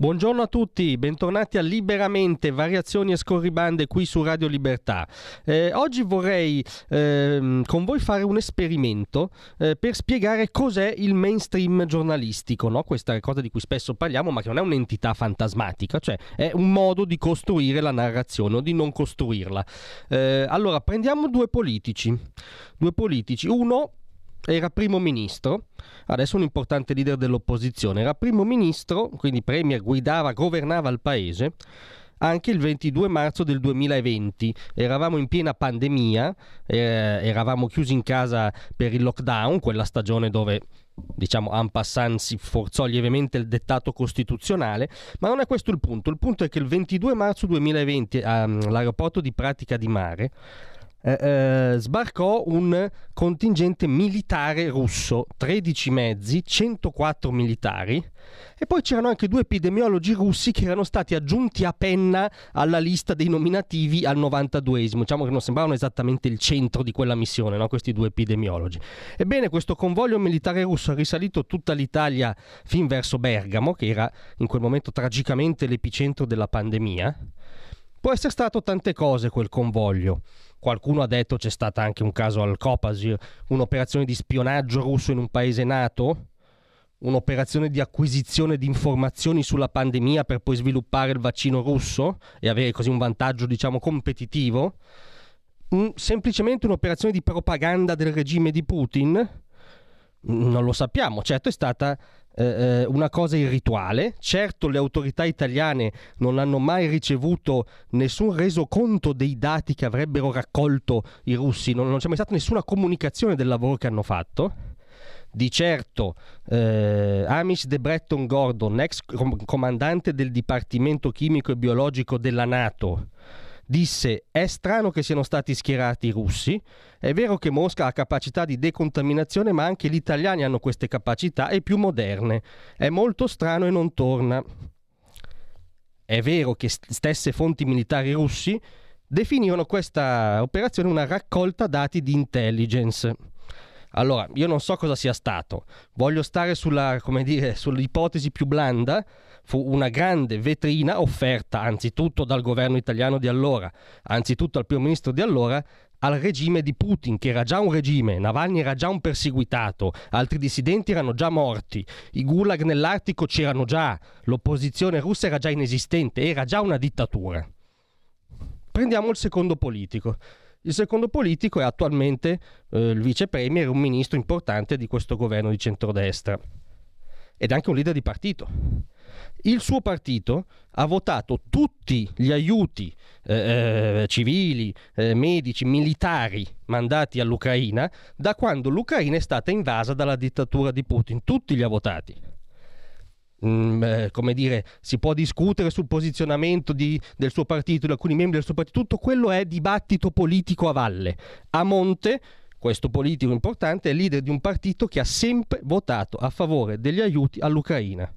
Buongiorno a tutti, bentornati a Liberamente, variazioni e scorribande qui su Radio Libertà. Eh, oggi vorrei eh, con voi fare un esperimento eh, per spiegare cos'è il mainstream giornalistico, no? questa cosa di cui spesso parliamo ma che non è un'entità fantasmatica, cioè è un modo di costruire la narrazione o di non costruirla. Eh, allora, prendiamo due politici, due politici, uno era primo ministro, adesso un importante leader dell'opposizione, era primo ministro, quindi premier, guidava, governava il paese anche il 22 marzo del 2020. Eravamo in piena pandemia, eh, eravamo chiusi in casa per il lockdown, quella stagione dove diciamo en passant si forzò lievemente il dettato costituzionale, ma non è questo il punto. Il punto è che il 22 marzo 2020 all'aeroporto di Pratica di Mare eh, eh, sbarcò un contingente militare russo, 13 mezzi, 104 militari e poi c'erano anche due epidemiologi russi che erano stati aggiunti a penna alla lista dei nominativi al 92esimo, diciamo che non sembravano esattamente il centro di quella missione, no? questi due epidemiologi. Ebbene, questo convoglio militare russo ha risalito tutta l'Italia fin verso Bergamo, che era in quel momento tragicamente l'epicentro della pandemia. Può essere stato tante cose quel convoglio. Qualcuno ha detto c'è stata anche un caso al Copasir, un'operazione di spionaggio russo in un paese nato, un'operazione di acquisizione di informazioni sulla pandemia per poi sviluppare il vaccino russo e avere così un vantaggio, diciamo, competitivo. Un, semplicemente un'operazione di propaganda del regime di Putin? Non lo sappiamo, certo è stata eh, eh, una cosa irrituale. Certo le autorità italiane non hanno mai ricevuto nessun resoconto dei dati che avrebbero raccolto i russi, non, non c'è mai stata nessuna comunicazione del lavoro che hanno fatto. Di certo, eh, Amish De Bretton Gordon, ex comandante del Dipartimento Chimico e Biologico della Nato, disse è strano che siano stati schierati i russi, è vero che Mosca ha capacità di decontaminazione ma anche gli italiani hanno queste capacità e più moderne, è molto strano e non torna. È vero che stesse fonti militari russi definirono questa operazione una raccolta dati di intelligence. Allora, io non so cosa sia stato, voglio stare sulla, dire, sull'ipotesi più blanda, fu una grande vetrina offerta anzitutto dal governo italiano di allora, anzitutto al primo ministro di allora, al regime di Putin, che era già un regime, Navalny era già un perseguitato, altri dissidenti erano già morti, i gulag nell'Artico c'erano già, l'opposizione russa era già inesistente, era già una dittatura. Prendiamo il secondo politico. Il secondo politico è attualmente eh, il vice premier, un ministro importante di questo governo di centrodestra ed anche un leader di partito il suo partito ha votato tutti gli aiuti eh, eh, civili, eh, medici, militari mandati all'Ucraina da quando l'Ucraina è stata invasa dalla dittatura di Putin. Tutti li ha votati. Mm, eh, come dire, si può discutere sul posizionamento di, del suo partito, di alcuni membri del suo partito, tutto quello è dibattito politico a valle. A monte questo politico importante è leader di un partito che ha sempre votato a favore degli aiuti all'Ucraina.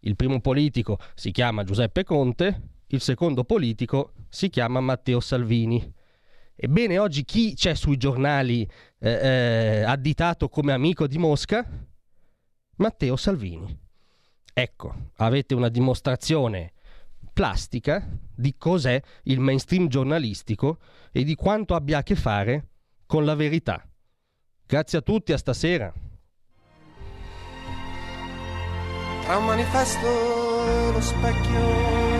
Il primo politico si chiama Giuseppe Conte, il secondo politico si chiama Matteo Salvini. Ebbene, oggi chi c'è sui giornali eh, eh, additato come amico di Mosca? Matteo Salvini. Ecco, avete una dimostrazione plastica di cos'è il mainstream giornalistico e di quanto abbia a che fare con la verità. Grazie a tutti, a stasera. tra un manifesto lo specchio.